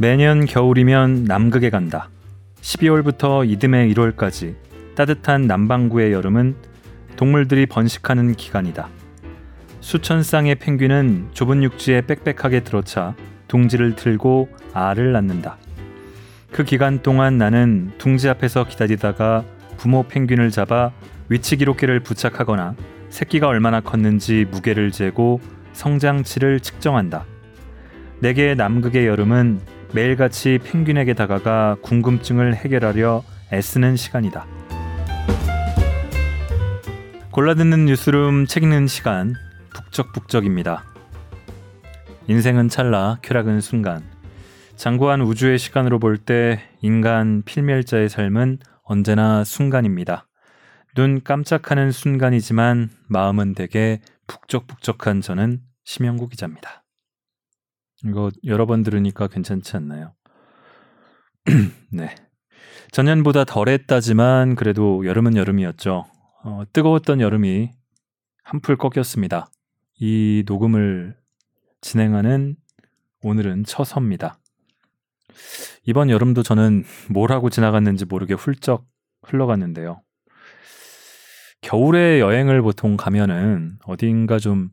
매년 겨울이면 남극에 간다. 12월부터 이듬해 1월까지 따뜻한 남반구의 여름은 동물들이 번식하는 기간이다. 수천 쌍의 펭귄은 좁은 육지에 빽빽하게 들어차 둥지를 틀고 알을 낳는다. 그 기간 동안 나는 둥지 앞에서 기다리다가 부모 펭귄을 잡아 위치 기록기를 부착하거나 새끼가 얼마나 컸는지 무게를 재고 성장치를 측정한다. 내게 남극의 여름은 매일같이 펭귄에게 다가가 궁금증을 해결하려 애쓰는 시간이다. 골라듣는 뉴스룸 책 읽는 시간 북적북적입니다. 인생은 찰나, 쾌락은 순간. 장구한 우주의 시간으로 볼 때 인간 필멸자의 삶은 언제나 순간입니다. 눈 깜짝하는 순간이지만 마음은 되게 북적북적한 저는 심영구 기자입니다. 이거 여러 번 들으니까 괜찮지 않나요? 네. 전년보다 덜했다지만 그래도 여름은 여름이었죠. 어, 뜨거웠던 여름이 한풀 꺾였습니다. 이 녹음을 진행하는 오늘은 처서입니다. 이번 여름도 저는 뭘 하고 지나갔는지 모르게 훌쩍 흘러갔는데요. 겨울에 여행을 보통 가면은 어딘가 좀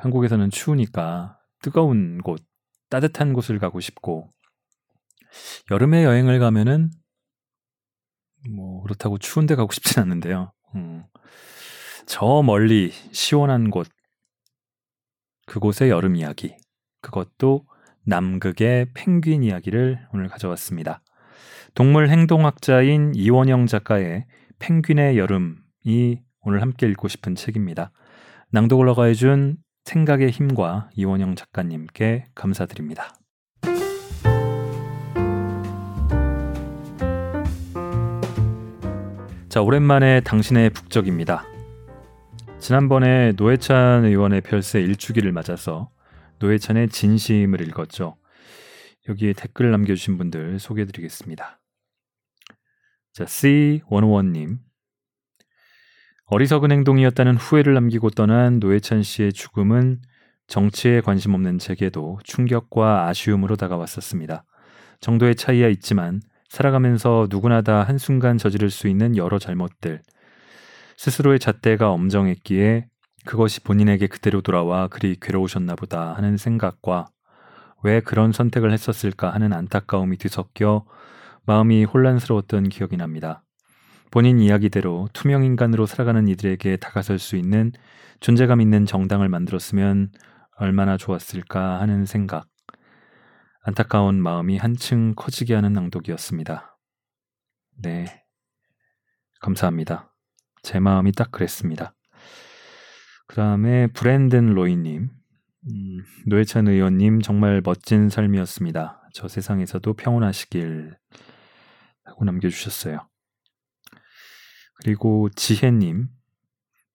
한국에서는 추우니까 뜨거운 곳, 따뜻한 곳을 가고 싶고 여름에 여행을 가면은 뭐 그렇다고 추운데 가고 싶진 않는데요. 음, 저 멀리 시원한 곳 그곳의 여름 이야기 그것도 남극의 펭귄 이야기를 오늘 가져왔습니다. 동물 행동학자인 이원영 작가의 펭귄의 여름이 오늘 함께 읽고 싶은 책입니다. 낭독을 허가해준 생각의 힘과 이원영 작가님께 감사드립니다. 자, 오랜만에 당신의 북적입니다. 지난번에 노회찬 의원의 별세 일주기를 맞아서 노회찬의 진심을 읽었죠. 여기에 댓글 남겨주신 분들 소개해드리겠습니다. 자, C101님. 어리석은 행동이었다는 후회를 남기고 떠난 노회찬 씨의 죽음은 정치에 관심 없는 제게도 충격과 아쉬움으로 다가왔었습니다. 정도의 차이야 있지만 살아가면서 누구나 다 한순간 저지를 수 있는 여러 잘못들. 스스로의 잣대가 엄정했기에 그것이 본인에게 그대로 돌아와 그리 괴로우셨나 보다 하는 생각과 왜 그런 선택을 했었을까 하는 안타까움이 뒤섞여 마음이 혼란스러웠던 기억이 납니다. 본인 이야기대로 투명 인간으로 살아가는 이들에게 다가설 수 있는 존재감 있는 정당을 만들었으면 얼마나 좋았을까 하는 생각. 안타까운 마음이 한층 커지게 하는 낭독이었습니다. 네. 감사합니다. 제 마음이 딱 그랬습니다. 그 다음에 브랜든 로이님. 음, 노회찬 의원님 정말 멋진 삶이었습니다. 저 세상에서도 평온하시길 하고 남겨주셨어요. 그리고 지혜님.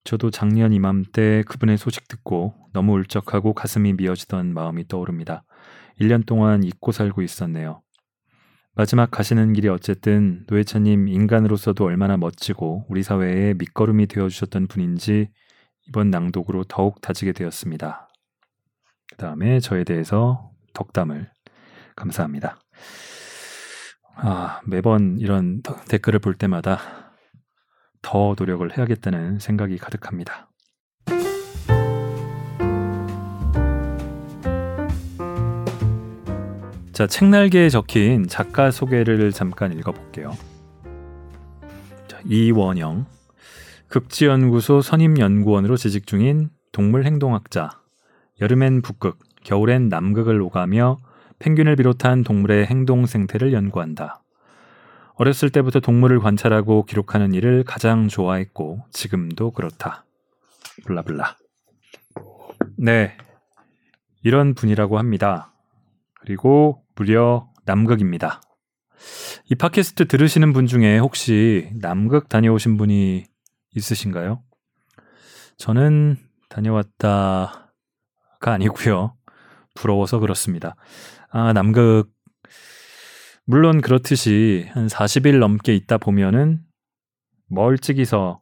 저도 작년 이맘때 그분의 소식 듣고 너무 울적하고 가슴이 미어지던 마음이 떠오릅니다. 1년 동안 잊고 살고 있었네요. 마지막 가시는 길이 어쨌든 노회찬님 인간으로서도 얼마나 멋지고 우리 사회의 밑거름이 되어주셨던 분인지 이번 낭독으로 더욱 다지게 되었습니다. 그 다음에 저에 대해서 덕담을 감사합니다. 아, 매번 이런 댓글을 볼 때마다 더 노력을 해야겠다는 생각이 가득합니다. 자, 책날개에 적힌 작가 소개를 잠깐 읽어볼게요. 자, 이원영, 극지연구소 선임연구원으로 재직 중인 동물행동학자, 여름엔 북극, 겨울엔 남극을 오가며 펭귄을 비롯한 동물의 행동 생태를 연구한다. 어렸을 때부터 동물을 관찰하고 기록하는 일을 가장 좋아했고 지금도 그렇다. 블라블라. 네. 이런 분이라고 합니다. 그리고 무려 남극입니다. 이 팟캐스트 들으시는 분 중에 혹시 남극 다녀오신 분이 있으신가요? 저는 다녀왔다가 아니고요. 부러워서 그렇습니다. 아, 남극 물론 그렇듯이 한 40일 넘게 있다 보면은 멀찍이서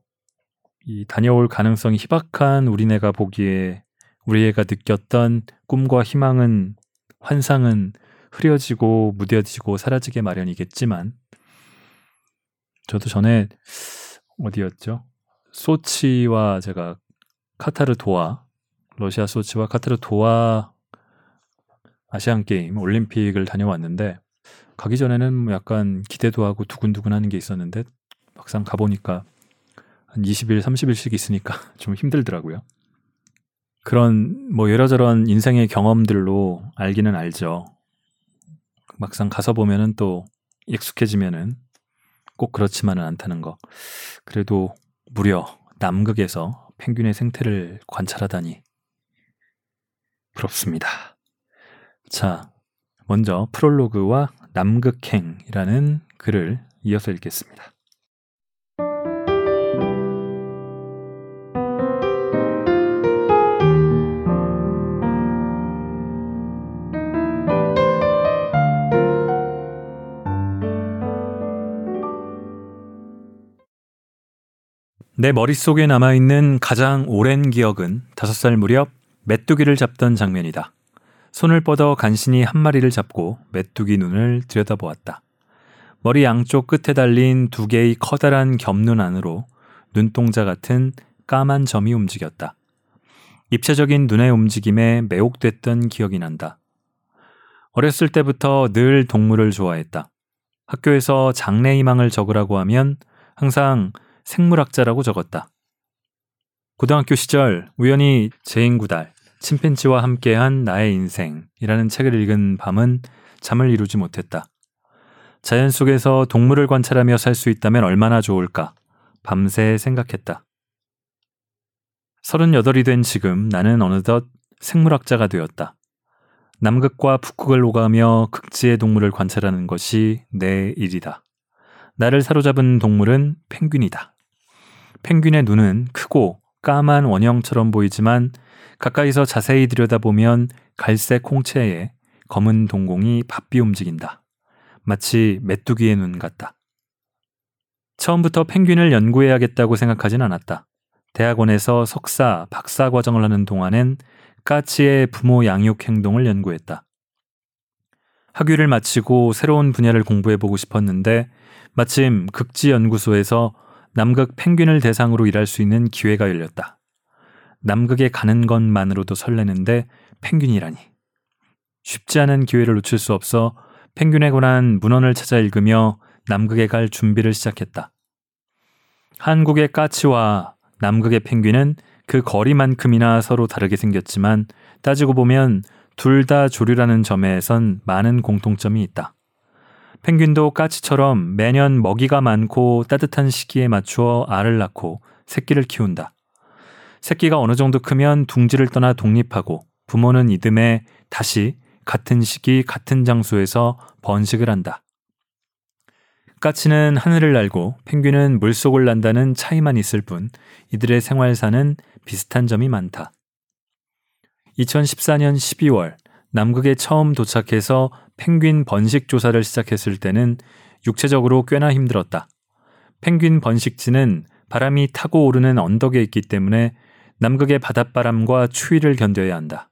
이 다녀올 가능성이 희박한 우리네가 보기에 우리 애가 느꼈던 꿈과 희망은 환상은 흐려지고 무뎌지고 사라지게 마련이겠지만 저도 전에 어디였죠? 소치와 제가 카타르 도하 러시아 소치와 카타르 도하 아시안 게임 올림픽을 다녀왔는데 가기 전에는 뭐 약간 기대도 하고 두근두근 하는 게 있었는데 막상 가보니까 한 20일, 30일씩 있으니까 좀 힘들더라고요. 그런 뭐 여러저런 인생의 경험들로 알기는 알죠. 막상 가서 보면은 또 익숙해지면은 꼭 그렇지만은 않다는 거. 그래도 무려 남극에서 펭귄의 생태를 관찰하다니 부럽습니다. 자, 먼저 프롤로그와 남극행이라는 글을 이어서 읽겠습니다. 내 머릿속에 남아있는 가장 오랜 기억은 다섯 살 무렵 메뚜기를 잡던 장면이다. 손을 뻗어 간신히 한 마리를 잡고 메뚜기 눈을 들여다보았다. 머리 양쪽 끝에 달린 두 개의 커다란 겹눈 안으로 눈동자 같은 까만 점이 움직였다. 입체적인 눈의 움직임에 매혹됐던 기억이 난다. 어렸을 때부터 늘 동물을 좋아했다. 학교에서 장래희망을 적으라고 하면 항상 생물학자라고 적었다. 고등학교 시절 우연히 제인구달, 침팬지와 함께한 나의 인생이라는 책을 읽은 밤은 잠을 이루지 못했다. 자연 속에서 동물을 관찰하며 살 수 있다면 얼마나 좋을까 밤새 생각했다. 38이 된 지금 나는 어느덧 생물학자가 되었다. 남극과 북극을 오가며 극지의 동물을 관찰하는 것이 내 일이다. 나를 사로잡은 동물은 펭귄이다. 펭귄의 눈은 크고 까만 원형처럼 보이지만 가까이서 자세히 들여다보면 갈색 홍채에 검은 동공이 바삐 움직인다. 마치 메뚜기의 눈 같다. 처음부터 펭귄을 연구해야겠다고 생각하진 않았다. 대학원에서 석사, 박사 과정을 하는 동안엔 까치의 부모 양육 행동을 연구했다. 학위를 마치고 새로운 분야를 공부해보고 싶었는데 마침 극지연구소에서 남극 펭귄을 대상으로 일할 수 있는 기회가 열렸다. 남극에 가는 것만으로도 설레는데 펭귄이라니. 쉽지 않은 기회를 놓칠 수 없어 펭귄에 관한 문헌을 찾아 읽으며 남극에 갈 준비를 시작했다. 한국의 까치와 남극의 펭귄은 그 거리만큼이나 서로 다르게 생겼지만 따지고 보면 둘 다 조류라는 점에선 많은 공통점이 있다. 펭귄도 까치처럼 매년 먹이가 많고 따뜻한 시기에 맞추어 알을 낳고 새끼를 키운다. 새끼가 어느 정도 크면 둥지를 떠나 독립하고 부모는 이듬해 다시 같은 시기 같은 장소에서 번식을 한다. 까치는 하늘을 날고 펭귄은 물속을 난다는 차이만 있을 뿐 이들의 생활사는 비슷한 점이 많다. 2014년 12월 남극에 처음 도착해서 펭귄 번식 조사를 시작했을 때는 육체적으로 꽤나 힘들었다. 펭귄 번식지는 바람이 타고 오르는 언덕에 있기 때문에 남극의 바닷바람과 추위를 견뎌야 한다.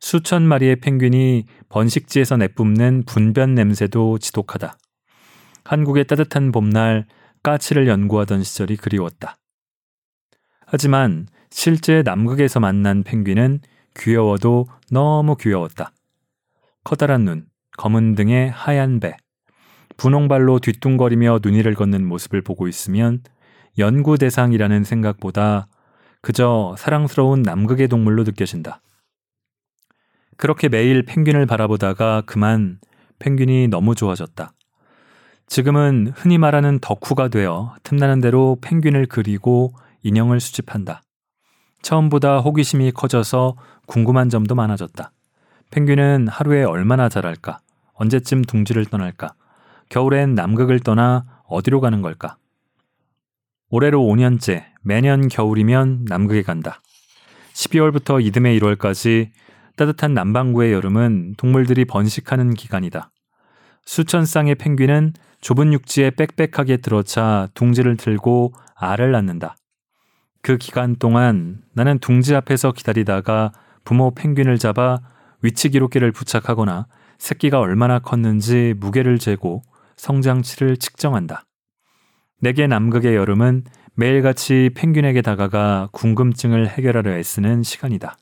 수천 마리의 펭귄이 번식지에서 내뿜는 분변 냄새도 지독하다. 한국의 따뜻한 봄날 까치를 연구하던 시절이 그리웠다. 하지만 실제 남극에서 만난 펭귄은 귀여워도 너무 귀여웠다. 커다란 눈, 검은 등의 하얀 배, 분홍발로 뒤뚱거리며 눈이를 걷는 모습을 보고 있으면 연구 대상이라는 생각보다 그저 사랑스러운 남극의 동물로 느껴진다. 그렇게 매일 펭귄을 바라보다가 그만 펭귄이 너무 좋아졌다. 지금은 흔히 말하는 덕후가 되어 틈나는 대로 펭귄을 그리고 인형을 수집한다. 처음보다 호기심이 커져서 궁금한 점도 많아졌다. 펭귄은 하루에 얼마나 자랄까? 언제쯤 둥지를 떠날까? 겨울엔 남극을 떠나 어디로 가는 걸까? 올해로 5년째 매년 겨울이면 남극에 간다. 12월부터 이듬해 1월까지 따뜻한 남반구의 여름은 동물들이 번식하는 기간이다. 수천 쌍의 펭귄은 좁은 육지에 빽빽하게 들어차 둥지를 들고 알을 낳는다. 그 기간 동안 나는 둥지 앞에서 기다리다가 부모 펭귄을 잡아 위치 기록기를 부착하거나 새끼가 얼마나 컸는지 무게를 재고 성장치를 측정한다. 내게 남극의 여름은 매일같이 펭귄에게 다가가 궁금증을 해결하려 애쓰는 시간이다.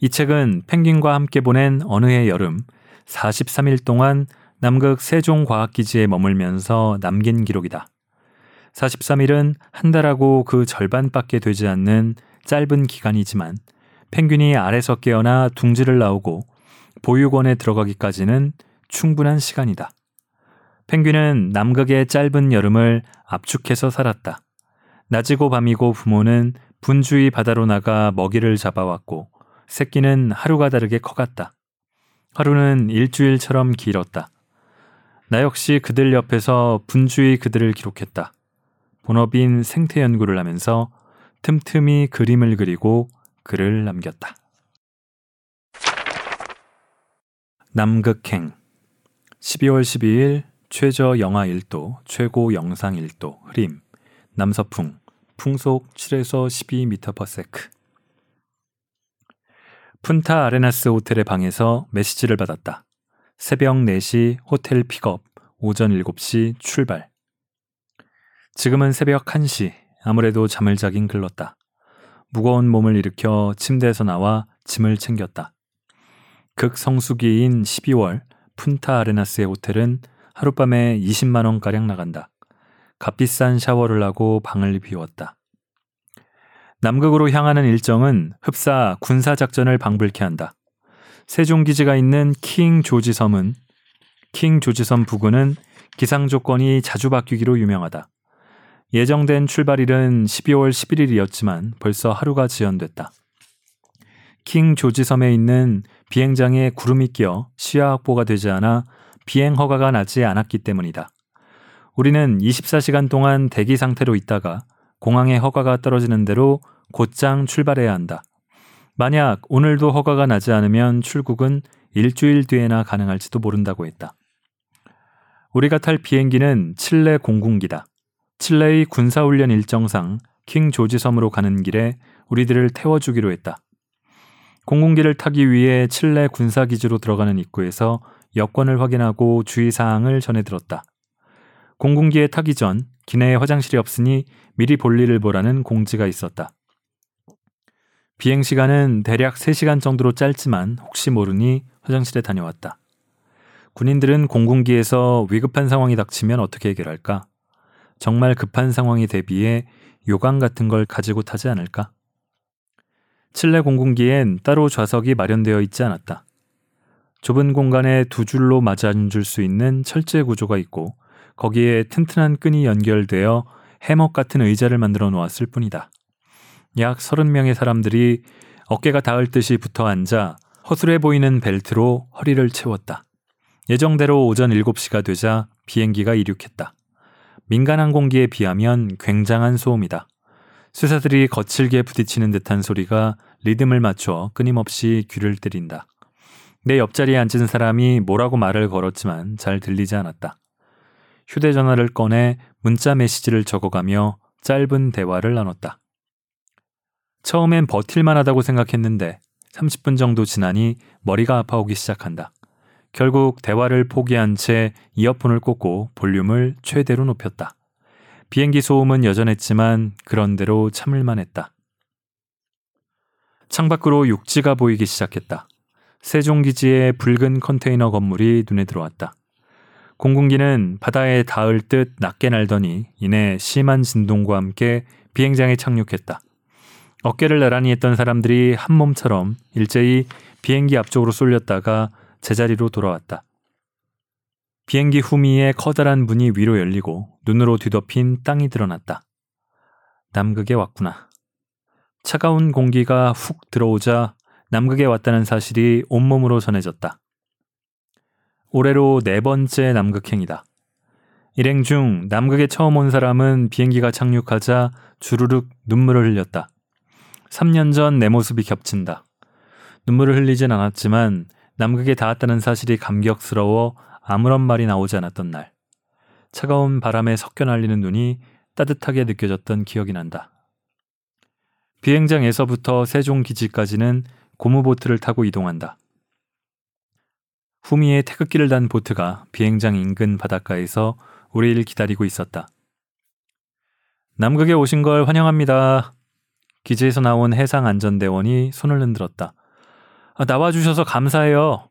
이 책은 펭귄과 함께 보낸 어느 해 여름 43일 동안 남극 세종과학기지에 머물면서 남긴 기록이다. 43일은 한 달하고 그 절반밖에 되지 않는 짧은 기간이지만 펭귄이 알에서 깨어나 둥지를 나오고 보육원에 들어가기까지는 충분한 시간이다. 펭귄은 남극의 짧은 여름을 압축해서 살았다. 낮이고 밤이고 부모는 분주히 바다로 나가 먹이를 잡아왔고 새끼는 하루가 다르게 커갔다. 하루는 일주일처럼 길었다. 나 역시 그들 옆에서 분주히 그들을 기록했다. 본업인 생태 연구를 하면서 틈틈이 그림을 그리고 글을 남겼다. 남극행 12월 12일 최저 영하 1도, 최고 영상 1도, 흐림, 남서풍, 풍속 7에서 12m/s. 푼타 아레나스 호텔의 방에서 메시지를 받았다. 새벽 4시 호텔 픽업, 오전 7시 출발. 지금은 새벽 1시, 아무래도 잠을 자긴 글렀다. 무거운 몸을 일으켜 침대에서 나와 짐을 챙겼다. 극성수기인 12월 푼타 아레나스의 호텔은 하룻밤에 20만 원가량 나간다. 값비싼 샤워를 하고 방을 비웠다. 남극으로 향하는 일정은 흡사 군사작전을 방불케 한다. 세종기지가 있는 킹 조지 섬은 킹 조지 섬 부근은 기상 조건이 자주 바뀌기로 유명하다. 예정된 출발일은 12월 11일이었지만 벌써 하루가 지연됐다. 킹 조지 섬에 있는 비행장에 구름이 끼어 시야 확보가 되지 않아 비행 허가가 나지 않았기 때문이다. 우리는 24시간 동안 대기 상태로 있다가 공항에 허가가 떨어지는 대로 곧장 출발해야 한다. 만약 오늘도 허가가 나지 않으면 출국은 일주일 뒤에나 가능할지도 모른다고 했다. 우리가 탈 비행기는 칠레 공군기다. 칠레의 군사훈련 일정상 킹 조지 섬으로 가는 길에 우리들을 태워주기로 했다. 공군기를 타기 위해 칠레 군사기지로 들어가는 입구에서 여권을 확인하고 주의사항을 전해 들었다. 공군기에 타기 전 기내에 화장실이 없으니 미리 볼일을 보라는 공지가 있었다. 비행 시간은 대략 3시간 정도로 짧지만 혹시 모르니 화장실에 다녀왔다. 군인들은 공군기에서 위급한 상황이 닥치면 어떻게 해결할까? 정말 급한 상황에 대비해 요강 같은 걸 가지고 타지 않을까? 칠레 공군기엔 따로 좌석이 마련되어 있지 않았다. 좁은 공간에 두 줄로 맞아 앉을 수 있는 철제 구조가 있고 거기에 튼튼한 끈이 연결되어 해먹 같은 의자를 만들어 놓았을 뿐이다. 약 30명의 사람들이 어깨가 닿을 듯이 붙어 앉아 허술해 보이는 벨트로 허리를 채웠다. 예정대로 오전 7시가 되자 비행기가 이륙했다. 민간 항공기에 비하면 굉장한 소음이다. 수사들이 거칠게 부딪히는 듯한 소리가 리듬을 맞춰 끊임없이 귀를 때린다. 내 옆자리에 앉은 사람이 뭐라고 말을 걸었지만 잘 들리지 않았다. 휴대전화를 꺼내 문자 메시지를 적어가며 짧은 대화를 나눴다. 처음엔 버틸만 하다고 생각했는데 30분 정도 지나니 머리가 아파오기 시작한다. 결국 대화를 포기한 채 이어폰을 꽂고 볼륨을 최대로 높였다. 비행기 소음은 여전했지만 그런대로 참을만 했다. 창밖으로 육지가 보이기 시작했다. 세종기지의 붉은 컨테이너 건물이 눈에 들어왔다. 공군기는 바다에 닿을 듯 낮게 날더니 이내 심한 진동과 함께 비행장에 착륙했다. 어깨를 나란히 했던 사람들이 한 몸처럼 일제히 비행기 앞쪽으로 쏠렸다가 제자리로 돌아왔다. 비행기 후미에 커다란 문이 위로 열리고 눈으로 뒤덮인 땅이 드러났다. 남극에 왔구나. 차가운 공기가 훅 들어오자 남극에 왔다는 사실이 온몸으로 전해졌다. 올해로 네 번째 남극행이다. 일행 중 남극에 처음 온 사람은 비행기가 착륙하자 주르륵 눈물을 흘렸다. 3년 전 내 모습이 겹친다. 눈물을 흘리진 않았지만 남극에 닿았다는 사실이 감격스러워 아무런 말이 나오지 않았던 날. 차가운 바람에 섞여 날리는 눈이 따뜻하게 느껴졌던 기억이 난다. 비행장에서부터 세종 기지까지는 고무보트를 타고 이동한다. 후미에 태극기를 단 보트가 비행장 인근 바닷가에서 우리를 기다리고 있었다. 남극에 오신 걸 환영합니다. 기지에서 나온 해상안전대원이 손을 흔들었다. 아, 나와주셔서 감사해요.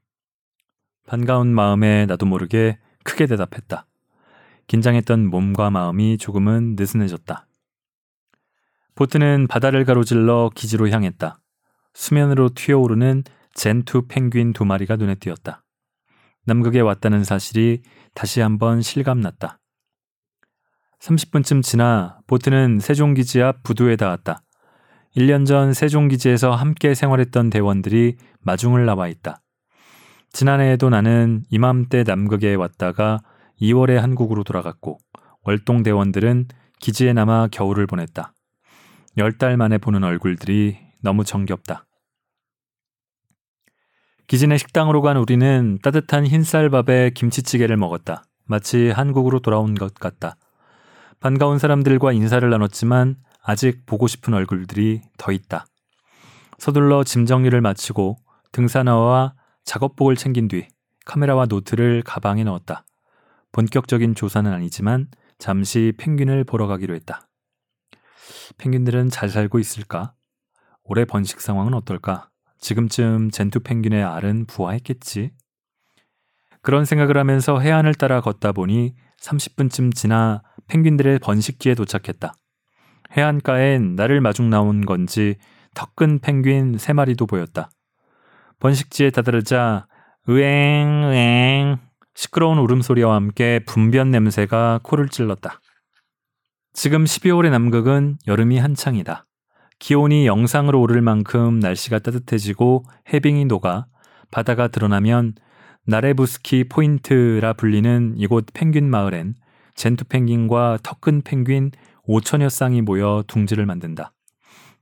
반가운 마음에 나도 모르게 크게 대답했다. 긴장했던 몸과 마음이 조금은 느슨해졌다. 보트는 바다를 가로질러 기지로 향했다. 수면으로 튀어오르는 젠투 펭귄 두 마리가 눈에 띄었다. 남극에 왔다는 사실이 다시 한번 실감났다. 30분쯤 지나 보트는 세종기지 앞 부두에 닿았다. 1년 전 세종기지에서 함께 생활했던 대원들이 마중을 나와 있다. 지난해에도 나는 이맘때 남극에 왔다가 2월에 한국으로 돌아갔고 월동 대원들은 기지에 남아 겨울을 보냈다. 열달 만에 보는 얼굴들이 너무 정겹다. 기진의 식당으로 간 우리는 따뜻한 흰쌀밥에 김치찌개를 먹었다. 마치 한국으로 돌아온 것 같다. 반가운 사람들과 인사를 나눴지만 아직 보고 싶은 얼굴들이 더 있다. 서둘러 짐 정리를 마치고 등산화와 작업복을 챙긴 뒤 카메라와 노트를 가방에 넣었다. 본격적인 조사는 아니지만 잠시 펭귄을 보러 가기로 했다. 펭귄들은 잘 살고 있을까? 올해 번식 상황은 어떨까? 지금쯤 젠투 펭귄의 알은 부화했겠지. 그런 생각을 하면서 해안을 따라 걷다 보니 30분쯤 지나 펭귄들의 번식지에 도착했다. 해안가엔 나를 마중 나온 건지 더큰 펭귄 세 마리도 보였다. 번식지에 다다르자 으엥 으엥 시끄러운 울음소리와 함께 분변 냄새가 코를 찔렀다. 지금 12월의 남극은 여름이 한창이다. 기온이 영상으로 오를 만큼 날씨가 따뜻해지고 해빙이 녹아 바다가 드러나면 나레브스키 포인트라 불리는 이곳 펭귄 마을엔 젠투 펭귄과 턱끈 펭귄 5천여 쌍이 모여 둥지를 만든다.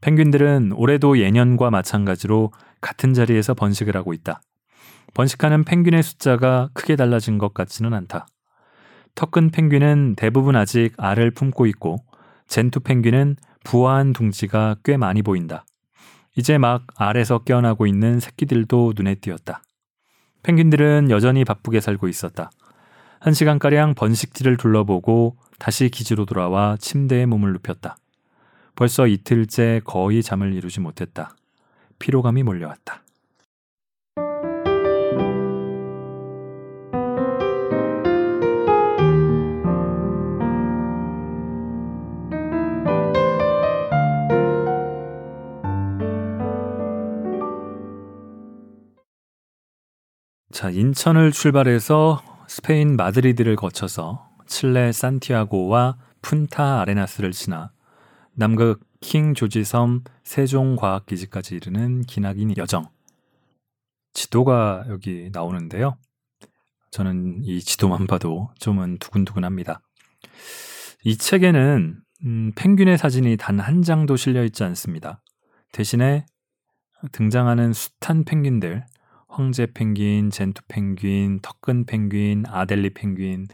펭귄들은 올해도 예년과 마찬가지로 같은 자리에서 번식을 하고 있다. 번식하는 펭귄의 숫자가 크게 달라진 것 같지는 않다. 터큰 펭귄은 대부분 아직 알을 품고 있고 젠투 펭귄은 부화한 둥지가 꽤 많이 보인다. 이제 막 알에서 깨어나고 있는 새끼들도 눈에 띄었다. 펭귄들은 여전히 바쁘게 살고 있었다. 한 시간가량 번식지를 둘러보고 다시 기지로 돌아와 침대에 몸을 눕혔다. 벌써 이틀째 거의 잠을 이루지 못했다. 피로감이 몰려왔다. 자, 인천을 출발해서 스페인 마드리드를 거쳐서 칠레 산티아고와 푼타 아레나스를 지나 남극 킹 조지 섬 세종과학기지까지 이르는 기나긴 여정. 지도가 여기 나오는데요. 저는 이 지도만 봐도 좀은 두근두근합니다. 이 책에는 음, 펭귄의 사진이 단 한 장도 실려 있지 않습니다. 대신에 등장하는 숱한 펭귄들, 황제 펭귄, 젠투 펭귄, 턱근 펭귄, 아델리 펭귄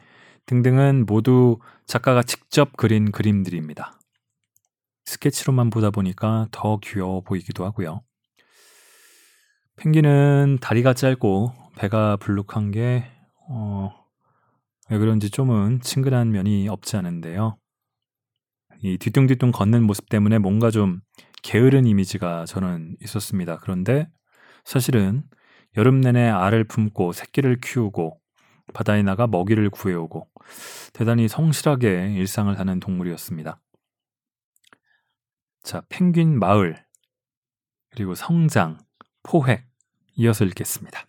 등등은 모두 작가가 직접 그린 그림들입니다. 스케치로만 보다 보니까 더 귀여워 보이기도 하고요. 펭귄은 다리가 짧고 배가 불룩한 게, 어, 왜 그런지 좀은 친근한 면이 없지 않은데요. 이 뒤뚱뒤뚱 걷는 모습 때문에 뭔가 좀 게으른 이미지가 저는 있었습니다. 그런데 사실은 여름 내내 알을 품고 새끼를 키우고 바다에 나가 먹이를 구해오고 대단히 성실하게 일상을 사는 동물이었습니다. 자, 펭귄 마을, 그리고 성장, 포획, 이어서 읽겠습니다.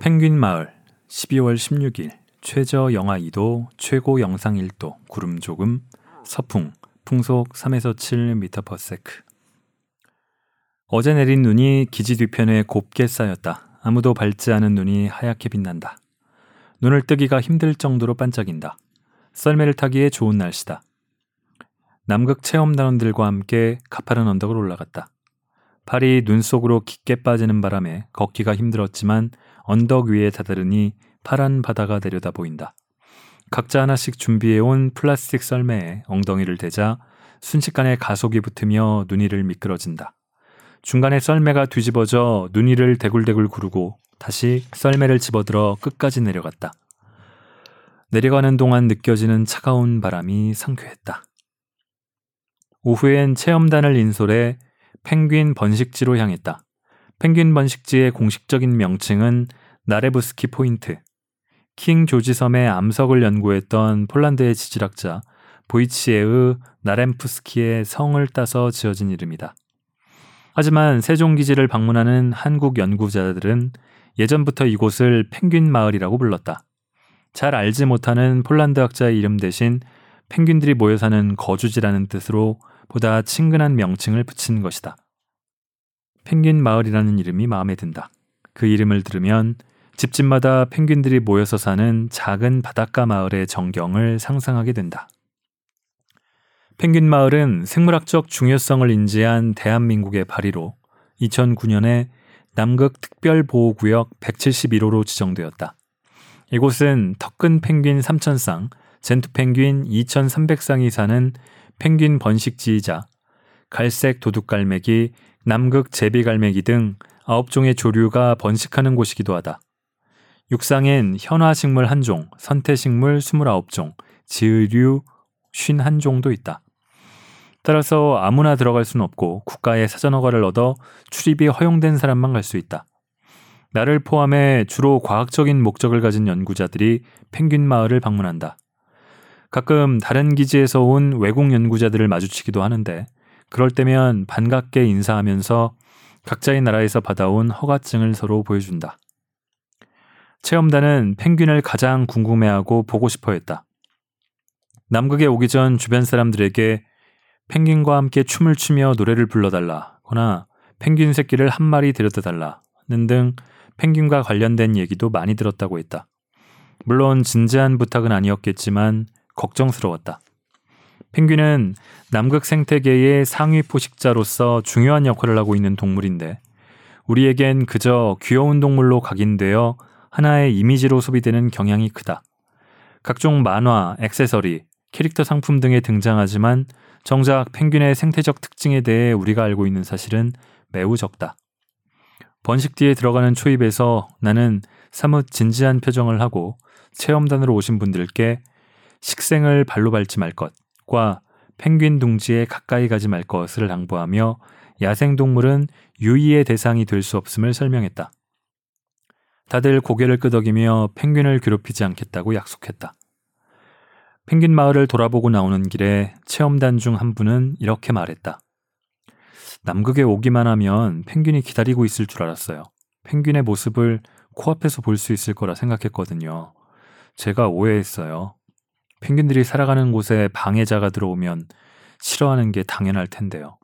펭귄 마을 12월 16일 최저 영하 2도, 최고 영상 1도, 구름 조금, 서풍, 풍속 3에서 7m/s. 어제 내린 눈이 기지 뒤편에 곱게 쌓였다. 아무도 밟지 않은 눈이 하얗게 빛난다. 눈을 뜨기가 힘들 정도로 반짝인다. 썰매를 타기에 좋은 날씨다. 남극 체험단원들과 함께 가파른 언덕을 올라갔다. 발이 눈 속으로 깊게 빠지는 바람에 걷기가 힘들었지만 언덕 위에 다다르니 파란 바다가 내려다 보인다. 각자 하나씩 준비해온 플라스틱 썰매에 엉덩이를 대자 순식간에 가속이 붙으며 눈이를 미끄러진다. 중간에 썰매가 뒤집어져 눈이를 대굴대굴 구르고 다시 썰매를 집어들어 끝까지 내려갔다. 내려가는 동안 느껴지는 차가운 바람이 상쾌했다. 오후엔 체험단을 인솔해 펭귄 번식지로 향했다. 펭귄 번식지의 공식적인 명칭은 나레부스키 포인트. 킹 조지 섬의 암석을 연구했던 폴란드의 지질학자 보이치에의 나렘프스키의 성을 따서 지어진 이름이다. 하지만 세종기지를 방문하는 한국 연구자들은 예전부터 이곳을 펭귄 마을이라고 불렀다. 잘 알지 못하는 폴란드 학자의 이름 대신 펭귄들이 모여 사는 거주지라는 뜻으로 보다 친근한 명칭을 붙인 것이다. 펭귄 마을이라는 이름이 마음에 든다. 그 이름을 들으면 집집마다 펭귄들이 모여서 사는 작은 바닷가 마을의 전경을 상상하게 된다. 펭귄 마을은 생물학적 중요성을 인지한 대한민국의 발의로 2009년에 남극 특별보호구역 171호로 지정되었다. 이곳은 턱근 펭귄 3,000쌍, 젠투 펭귄 2,300쌍이 사는 펭귄 번식지이자 갈색 도둑갈매기, 남극 제비갈매기 등 9종의 조류가 번식하는 곳이기도 하다. 육상엔 현화식물 1종, 선태식물 29종, 지의류 51종도 있다. 따라서 아무나 들어갈 수는 없고 국가의 사전 허가를 얻어 출입이 허용된 사람만 갈 수 있다. 나를 포함해 주로 과학적인 목적을 가진 연구자들이 펭귄 마을을 방문한다. 가끔 다른 기지에서 온 외국 연구자들을 마주치기도 하는데 그럴 때면 반갑게 인사하면서 각자의 나라에서 받아온 허가증을 서로 보여준다. 체험단은 펭귄을 가장 궁금해하고 보고 싶어 했다. 남극에 오기 전 주변 사람들에게 펭귄과 함께 춤을 추며 노래를 불러달라거나 펭귄 새끼를 한 마리 데려다 달라는 등 펭귄과 관련된 얘기도 많이 들었다고 했다. 물론 진지한 부탁은 아니었겠지만 걱정스러웠다. 펭귄은 남극 생태계의 상위 포식자로서 중요한 역할을 하고 있는 동물인데 우리에겐 그저 귀여운 동물로 각인되어 하나의 이미지로 소비되는 경향이 크다. 각종 만화, 액세서리, 캐릭터 상품 등에 등장하지만 정작 펭귄의 생태적 특징에 대해 우리가 알고 있는 사실은 매우 적다. 번식 뒤에 들어가는 초입에서 나는 사뭇 진지한 표정을 하고 체험단으로 오신 분들께 식생을 발로 밟지 말 것 과 펭귄 둥지에 가까이 가지 말 것을 당부하며 야생동물은 유의의 대상이 될 수 없음을 설명했다. 다들 고개를 끄덕이며 펭귄을 괴롭히지 않겠다고 약속했다. 펭귄 마을을 돌아보고 나오는 길에 체험단 중 한 분은 이렇게 말했다. 남극에 오기만 하면 펭귄이 기다리고 있을 줄 알았어요. 펭귄의 모습을 코앞에서 볼 수 있을 거라 생각했거든요. 제가 오해했어요. 펭귄들이 살아가는 곳에 방해자가 들어오면 싫어하는 게 당연할 텐데요.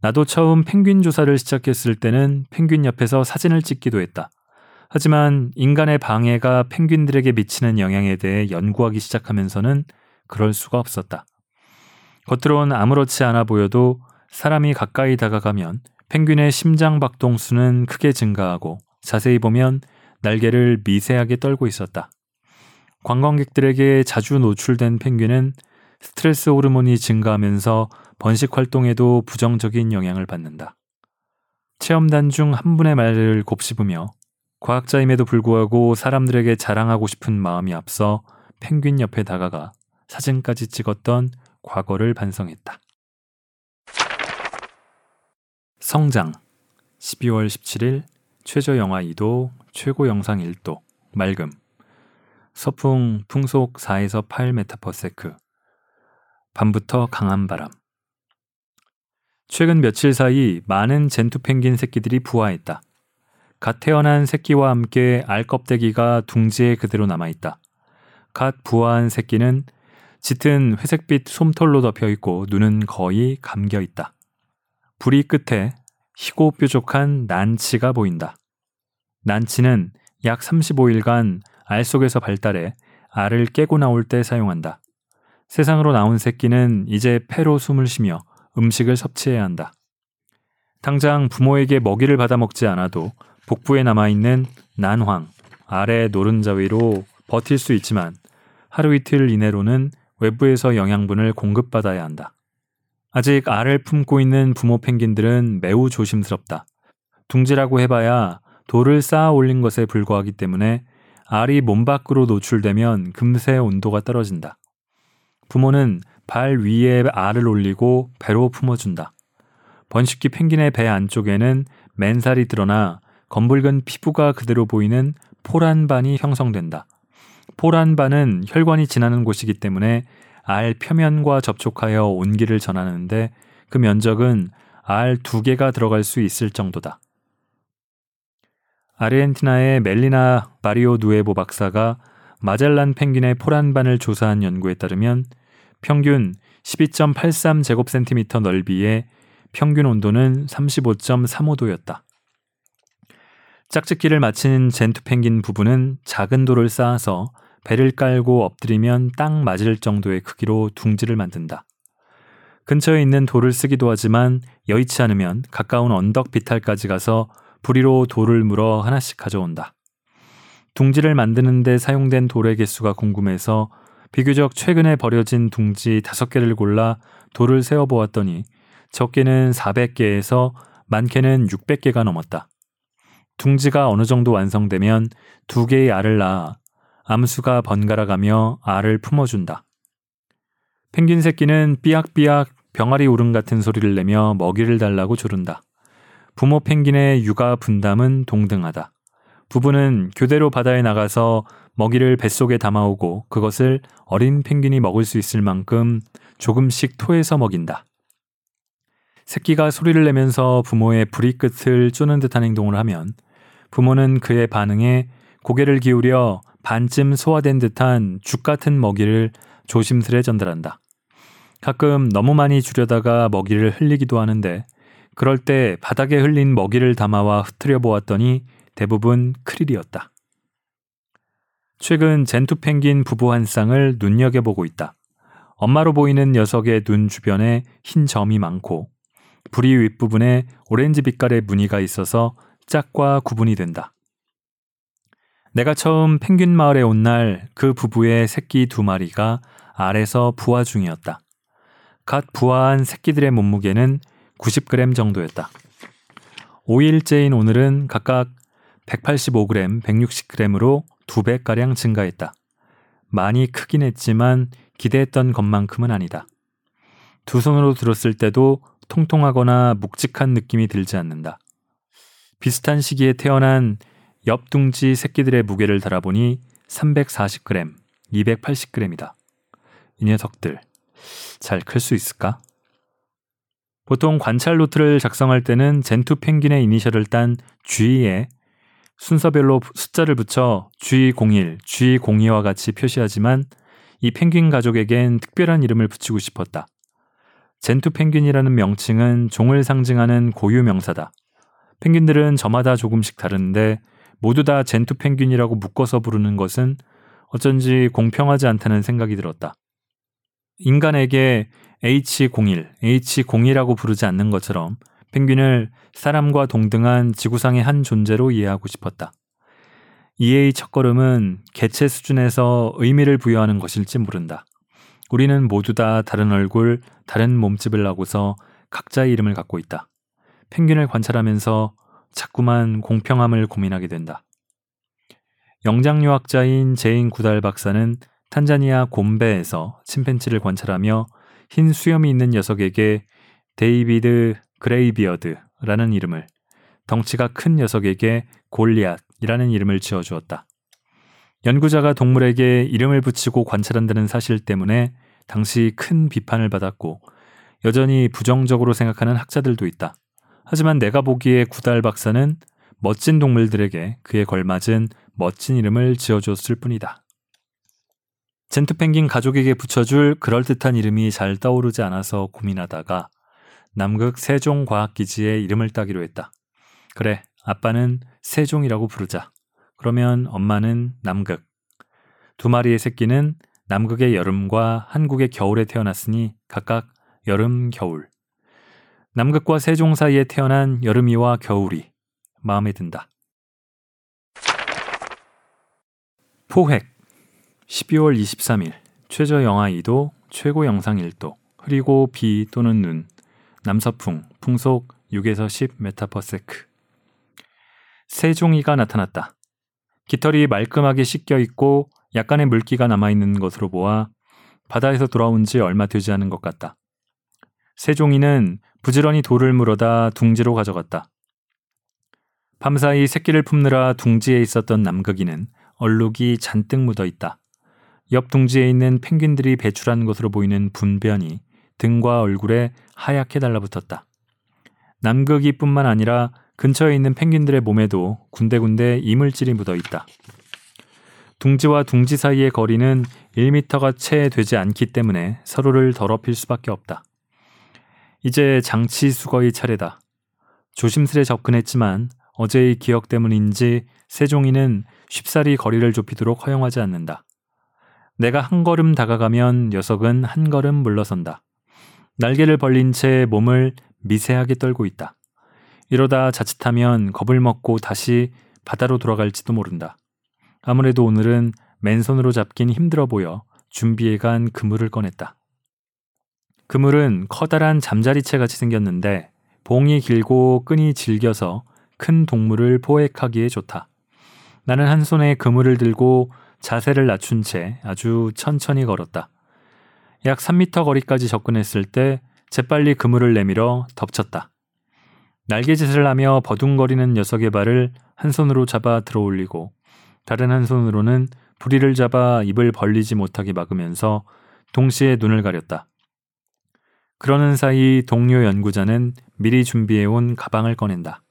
나도 처음 펭귄 조사를 시작했을 때는 펭귄 옆에서 사진을 찍기도 했다. 하지만 인간의 방해가 펭귄들에게 미치는 영향에 대해 연구하기 시작하면서는 그럴 수가 없었다. 겉으론 아무렇지 않아 보여도 사람이 가까이 다가가면 펭귄의 심장 박동수는 크게 증가하고 자세히 보면 날개를 미세하게 떨고 있었다. 관광객들에게 자주 노출된 펭귄은 스트레스 호르몬이 증가하면서 번식 활동에도 부정적인 영향을 받는다. 체험단 중 한 분의 말을 곱씹으며 과학자임에도 불구하고 사람들에게 자랑하고 싶은 마음이 앞서 펭귄 옆에 다가가 사진까지 찍었던 과거를 반성했다. 성장 12월 17일 최저 영하 2도, 최고 영상 1도, 맑음 서풍 풍속 4에서 8m/s 밤부터 강한 바람 최근 며칠 사이 많은 젠투 펭귄 새끼들이 부화했다. 갓 태어난 새끼와 함께 알껍데기가 둥지에 그대로 남아있다. 갓 부화한 새끼는 짙은 회색빛 솜털로 덮여 있고 눈은 거의 감겨 있다. 부리 끝에 희고 뾰족한 난치가 보인다. 난치는 약 35일간 알 속에서 발달해 알을 깨고 나올 때 사용한다. 세상으로 나온 새끼는 이제 폐로 숨을 쉬며 음식을 섭취해야 한다. 당장 부모에게 먹이를 받아 먹지 않아도 복부에 남아있는 난황, 아래 노른자 위로 버틸 수 있지만 하루 이틀 이내로는 외부에서 영양분을 공급받아야 한다. 아직 알을 품고 있는 부모 펭귄들은 매우 조심스럽다. 둥지라고 해봐야 돌을 쌓아 올린 것에 불과하기 때문에 알이 몸 밖으로 노출되면 금세 온도가 떨어진다. 부모는 발 위에 알을 올리고 배로 품어준다. 번식기 펭귄의 배 안쪽에는 맨살이 드러나 검붉은 피부가 그대로 보이는 포란반이 형성된다. 포란반은 혈관이 지나는 곳이기 때문에 알 표면과 접촉하여 온기를 전하는데 그 면적은 알 두 개가 들어갈 수 있을 정도다. 아르헨티나의 멜리나 마리오 누에보 박사가 마젤란 펭귄의 포란반을 조사한 연구에 따르면 평균 12.83 제곱센티미터 넓이의 평균 온도는 35.35도였다. 짝짓기를 마친 젠투 펭귄 부부는 작은 돌을 쌓아서 배를 깔고 엎드리면 딱 맞을 정도의 크기로 둥지를 만든다. 근처에 있는 돌을 쓰기도 하지만 여의치 않으면 가까운 언덕 비탈까지 가서 부리로 돌을 물어 하나씩 가져온다. 둥지를 만드는데 사용된 돌의 개수가 궁금해서 비교적 최근에 버려진 둥지 5개를 골라 돌을 세어보았더니 적게는 400개에서 많게는 600개가 넘었다. 둥지가 어느 정도 완성되면 두 개의 알을 낳아 암수가 번갈아가며 알을 품어준다. 펭귄 새끼는 삐약삐약 병아리 울음 같은 소리를 내며 먹이를 달라고 조른다. 부모 펭귄의 육아 분담은 동등하다. 부부는 교대로 바다에 나가서 먹이를 뱃속에 담아오고 그것을 어린 펭귄이 먹을 수 있을 만큼 조금씩 토해서 먹인다. 새끼가 소리를 내면서 부모의 부리 끝을 쪼는 듯한 행동을 하면 부모는 그의 반응에 고개를 기울여 반쯤 소화된 듯한 죽 같은 먹이를 조심스레 전달한다. 가끔 너무 많이 주려다가 먹이를 흘리기도 하는데 그럴 때 바닥에 흘린 먹이를 담아와 흩트려 보았더니 대부분 크릴이었다. 최근 젠투 펭귄 부부 한 쌍을 눈여겨보고 있다. 엄마로 보이는 녀석의 눈 주변에 흰 점이 많고 부리 윗부분에 오렌지 빛깔의 무늬가 있어서 짝과 구분이 된다. 내가 처음 펭귄 마을에 온 날 그 부부의 새끼 두 마리가 알에서 부화 중이었다. 갓 부화한 새끼들의 몸무게는 90g 정도였다. 5일째인 오늘은 각각 185g, 160g으로 2배가량 증가했다. 많이 크긴 했지만 기대했던 것만큼은 아니다. 두 손으로 들었을 때도 통통하거나 묵직한 느낌이 들지 않는다. 비슷한 시기에 태어난 옆둥지 새끼들의 무게를 달아보니 340g, 280g이다. 이 녀석들 잘 클 수 있을까? 보통 관찰 노트를 작성할 때는 젠투 펭귄의 이니셜을 딴 G에 순서별로 숫자를 붙여 G01, G02와 같이 표시하지만 이 펭귄 가족에겐 특별한 이름을 붙이고 싶었다. 젠투 펭귄이라는 명칭은 종을 상징하는 고유 명사다. 펭귄들은 저마다 조금씩 다른데 모두 다 젠투 펭귄이라고 묶어서 부르는 것은 어쩐지 공평하지 않다는 생각이 들었다. 인간에게 H01, H02라고 부르지 않는 것처럼 펭귄을 사람과 동등한 지구상의 한 존재로 이해하고 싶었다. 이해의 첫걸음은 개체 수준에서 의미를 부여하는 것일지 모른다. 우리는 모두 다 다른 얼굴, 다른 몸집을 하고서 각자의 이름을 갖고 있다. 펭귄을 관찰하면서 자꾸만 공평함을 고민하게 된다. 영장류학자인 제인 구달 박사는 탄자니아 곰베에서 침팬지를 관찰하며 흰 수염이 있는 녀석에게 데이비드 그레이비어드라는 이름을, 덩치가 큰 녀석에게 골리앗이라는 이름을 지어 주었다. 연구자가 동물에게 이름을 붙이고 관찰한다는 사실 때문에 당시 큰 비판을 받았고 여전히 부정적으로 생각하는 학자들도 있다. 하지만 내가 보기에 구달 박사는 멋진 동물들에게 그에 걸맞은 멋진 이름을 지어줬을 뿐이다. 젠트 펭귄 가족에게 붙여줄 그럴듯한 이름이 잘 떠오르지 않아서 고민하다가 남극 세종과학기지에 이름을 따기로 했다. 그래, 아빠는 세종이라고 부르자. 그러면 엄마는 남극. 두 마리의 새끼는 남극의 여름과 한국의 겨울에 태어났으니 각각 여름, 겨울. 남극과 세종 사이에 태어난 여름이와 겨울이 마음에 든다. 포획 12월 23일 최저 영하 2도, 최고 영상 1도, 흐리고 비 또는 눈, 남서풍, 풍속 6에서 10 meter per sec. 세종이가 나타났다. 깃털이 말끔하게 씻겨 있고 약간의 물기가 남아 있는 것으로 보아 바다에서 돌아온 지 얼마 되지 않은 것 같다. 세종이는 부지런히 돌을 물어다 둥지로 가져갔다. 밤사이 새끼를 품느라 둥지에 있었던 남극이는 얼룩이 잔뜩 묻어 있다. 옆 둥지에 있는 펭귄들이 배출한 것으로 보이는 분변이 등과 얼굴에 하얗게 달라붙었다. 남극이뿐만 아니라 근처에 있는 펭귄들의 몸에도 군데군데 이물질이 묻어 있다. 둥지와 둥지 사이의 거리는 1미터가 채 되지 않기 때문에 서로를 더럽힐 수밖에 없다. 이제 장치 수거의 차례다. 조심스레 접근했지만 어제의 기억 때문인지 세종이는 쉽사리 거리를 좁히도록 허용하지 않는다. 내가 한 걸음 다가가면 녀석은 한 걸음 물러선다. 날개를 벌린 채 몸을 미세하게 떨고 있다. 이러다 자칫하면 겁을 먹고 다시 바다로 돌아갈지도 모른다. 아무래도 오늘은 맨손으로 잡긴 힘들어 보여 준비해간 그물을 꺼냈다. 그물은 커다란 잠자리채 같이 생겼는데 봉이 길고 끈이 질겨서 큰 동물을 포획하기에 좋다. 나는 한 손에 그물을 들고 자세를 낮춘 채 아주 천천히 걸었다. 약 3미터 거리까지 접근했을 때 재빨리 그물을 내밀어 덮쳤다. 날개짓을 하며 버둥거리는 녀석의 발을 한 손으로 잡아 들어 올리고 다른 한 손으로는 부리를 잡아 입을 벌리지 못하게 막으면서 동시에 눈을 가렸다. 그러는 사이 동료 연구자는 미리 준비해온 가방을 꺼낸다.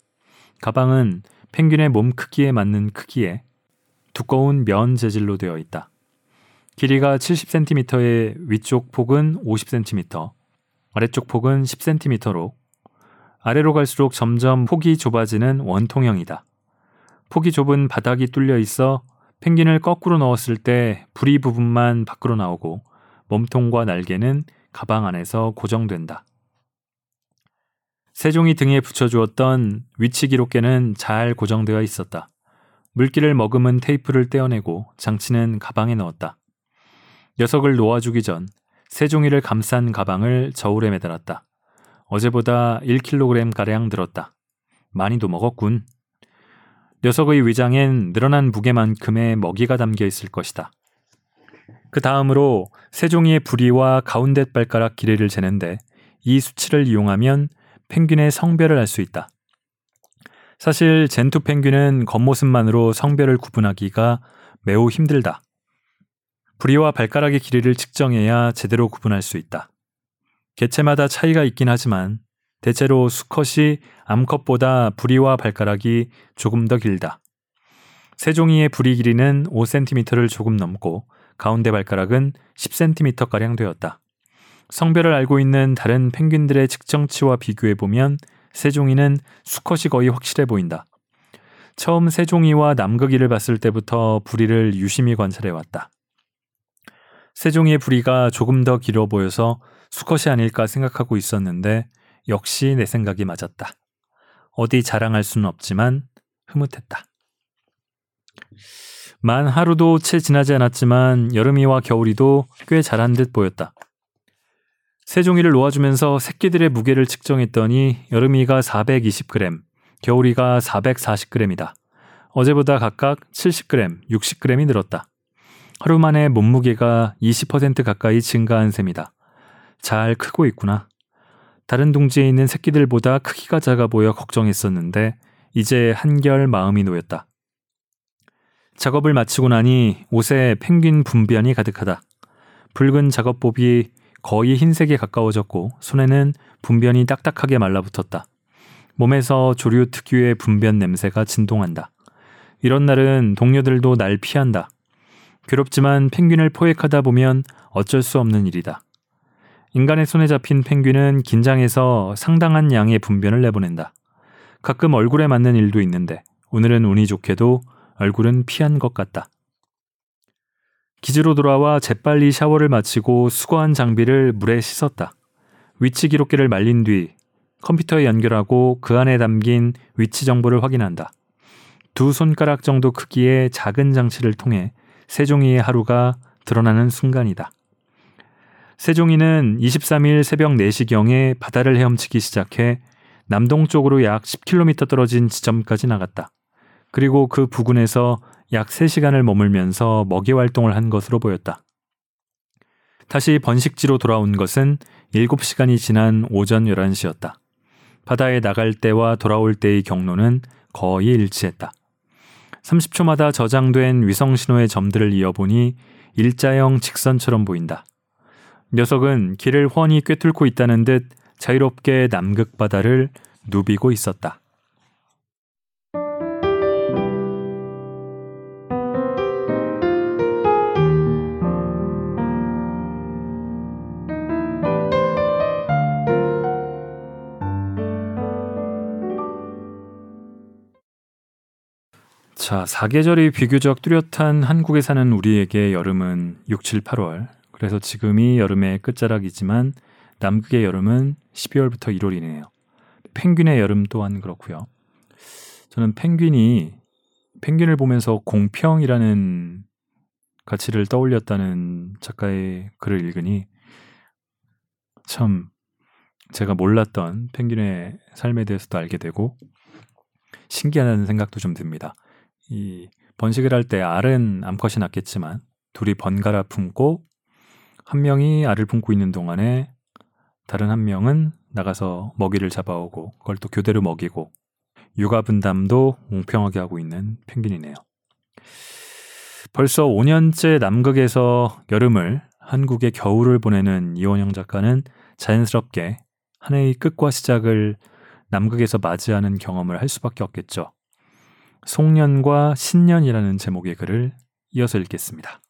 가방은 펭귄의 몸 크기에 맞는 크기에 두꺼운 면 재질로 되어 있다. 길이가 70cm의 위쪽 폭은 50cm, 아래쪽 폭은 10cm로 아래로 갈수록 점점 폭이 좁아지는 원통형이다. 폭이 좁은 바닥이 뚫려 있어 펭귄을 거꾸로 넣었을 때 부리 부분만 밖으로 나오고 몸통과 날개는 가방 안에서 고정된다. 세종이 등에 붙여주었던 위치 기록계는 잘 고정되어 있었다. 물기를 머금은 테이프를 떼어내고 장치는 가방에 넣었다. 녀석을 놓아주기 전 세 종이를 감싼 가방을 저울에 매달았다. 어제보다 1kg가량 들었다. 많이도 먹었군. 녀석의 위장엔 늘어난 무게만큼의 먹이가 담겨 있을 것이다. 그 다음으로 세 종이의 부리와 가운데 발가락 길이를 재는데 이 수치를 이용하면 펭귄의 성별을 알 수 있다. 사실 젠투 펭귄은 겉모습만으로 성별을 구분하기가 매우 힘들다. 부리와 발가락의 길이를 측정해야 제대로 구분할 수 있다. 개체마다 차이가 있긴 하지만 대체로 수컷이 암컷보다 부리와 발가락이 조금 더 길다. 세종이의 부리 길이는 5cm를 조금 넘고 가운데 발가락은 10cm가량 되었다. 성별을 알고 있는 다른 펭귄들의 측정치와 비교해 보면 세종이는 수컷이 거의 확실해 보인다. 처음 세종이와 남극이를 봤을 때부터 부리를 유심히 관찰해 왔다. 세종이의 부리가 조금 더 길어 보여서 수컷이 아닐까 생각하고 있었는데 역시 내 생각이 맞았다. 어디 자랑할 수는 없지만 흐뭇했다. 만 하루도 채 지나지 않았지만 여름이와 겨울이도 꽤 자란 듯 보였다. 세종이를 놓아주면서 새끼들의 무게를 측정했더니 여름이가 420g, 겨울이가 440g이다. 어제보다 각각 70g, 60g이 늘었다. 하루 만에 몸무게가 20% 가까이 증가한 셈이다. 잘 크고 있구나. 다른 둥지에 있는 새끼들보다 크기가 작아 보여 걱정했었는데 이제 한결 마음이 놓였다. 작업을 마치고 나니 옷에 펭귄 분변이 가득하다. 붉은 작업복이 거의 흰색에 가까워졌고 손에는 분변이 딱딱하게 말라붙었다. 몸에서 조류 특유의 분변 냄새가 진동한다. 이런 날은 동료들도 날 피한다. 괴롭지만 펭귄을 포획하다 보면 어쩔 수 없는 일이다. 인간의 손에 잡힌 펭귄은 긴장해서 상당한 양의 분변을 내보낸다. 가끔 얼굴에 맞는 일도 있는데 오늘은 운이 좋게도 얼굴은 피한 것 같다. 기지로 돌아와 재빨리 샤워를 마치고 수거한 장비를 물에 씻었다. 위치 기록기를 말린 뒤 컴퓨터에 연결하고 그 안에 담긴 위치 정보를 확인한다. 두 손가락 정도 크기의 작은 장치를 통해 세종이의 하루가 드러나는 순간이다. 세종이는 23일 새벽 4시경에 바다를 헤엄치기 시작해 남동쪽으로 약 10km 떨어진 지점까지 나갔다. 그리고 그 부근에서 약 3시간을 머물면서 먹이 활동을 한 것으로 보였다. 다시 번식지로 돌아온 것은 7시간이 지난 오전 11시였다. 바다에 나갈 때와 돌아올 때의 경로는 거의 일치했다. 30초마다 저장된 위성 신호의 점들을 이어보니 일자형 직선처럼 보인다. 녀석은 길을 훤히 꿰뚫고 있다는 듯 자유롭게 남극 바다를 누비고 있었다. 자, 사계절이 비교적 뚜렷한 한국에 사는 우리에게 여름은 6, 7, 8월. 그래서 지금이 여름의 끝자락이지만 남극의 여름은 12월부터 1월이네요. 펭귄의 여름 또한 그렇고요. 저는 펭귄이 펭귄을 보면서 공평이라는 가치를 떠올렸다는 작가의 글을 읽으니 참 제가 몰랐던 펭귄의 삶에 대해서도 알게 되고 신기하다는 생각도 좀 듭니다. 이 번식을 할 때 알은 암컷이 낳겠지만 둘이 번갈아 품고 한 명이 알을 품고 있는 동안에 다른 한 명은 나가서 먹이를 잡아오고 그걸 또 교대로 먹이고 육아 분담도 공평하게 하고 있는 펭귄이네요. 벌써 5년째 남극에서 여름을 한국의 겨울을 보내는 이원영 작가는 자연스럽게 한 해의 끝과 시작을 남극에서 맞이하는 경험을 할 수밖에 없겠죠. 송년과 신년이라는 제목의 글을 이어서 읽겠습니다.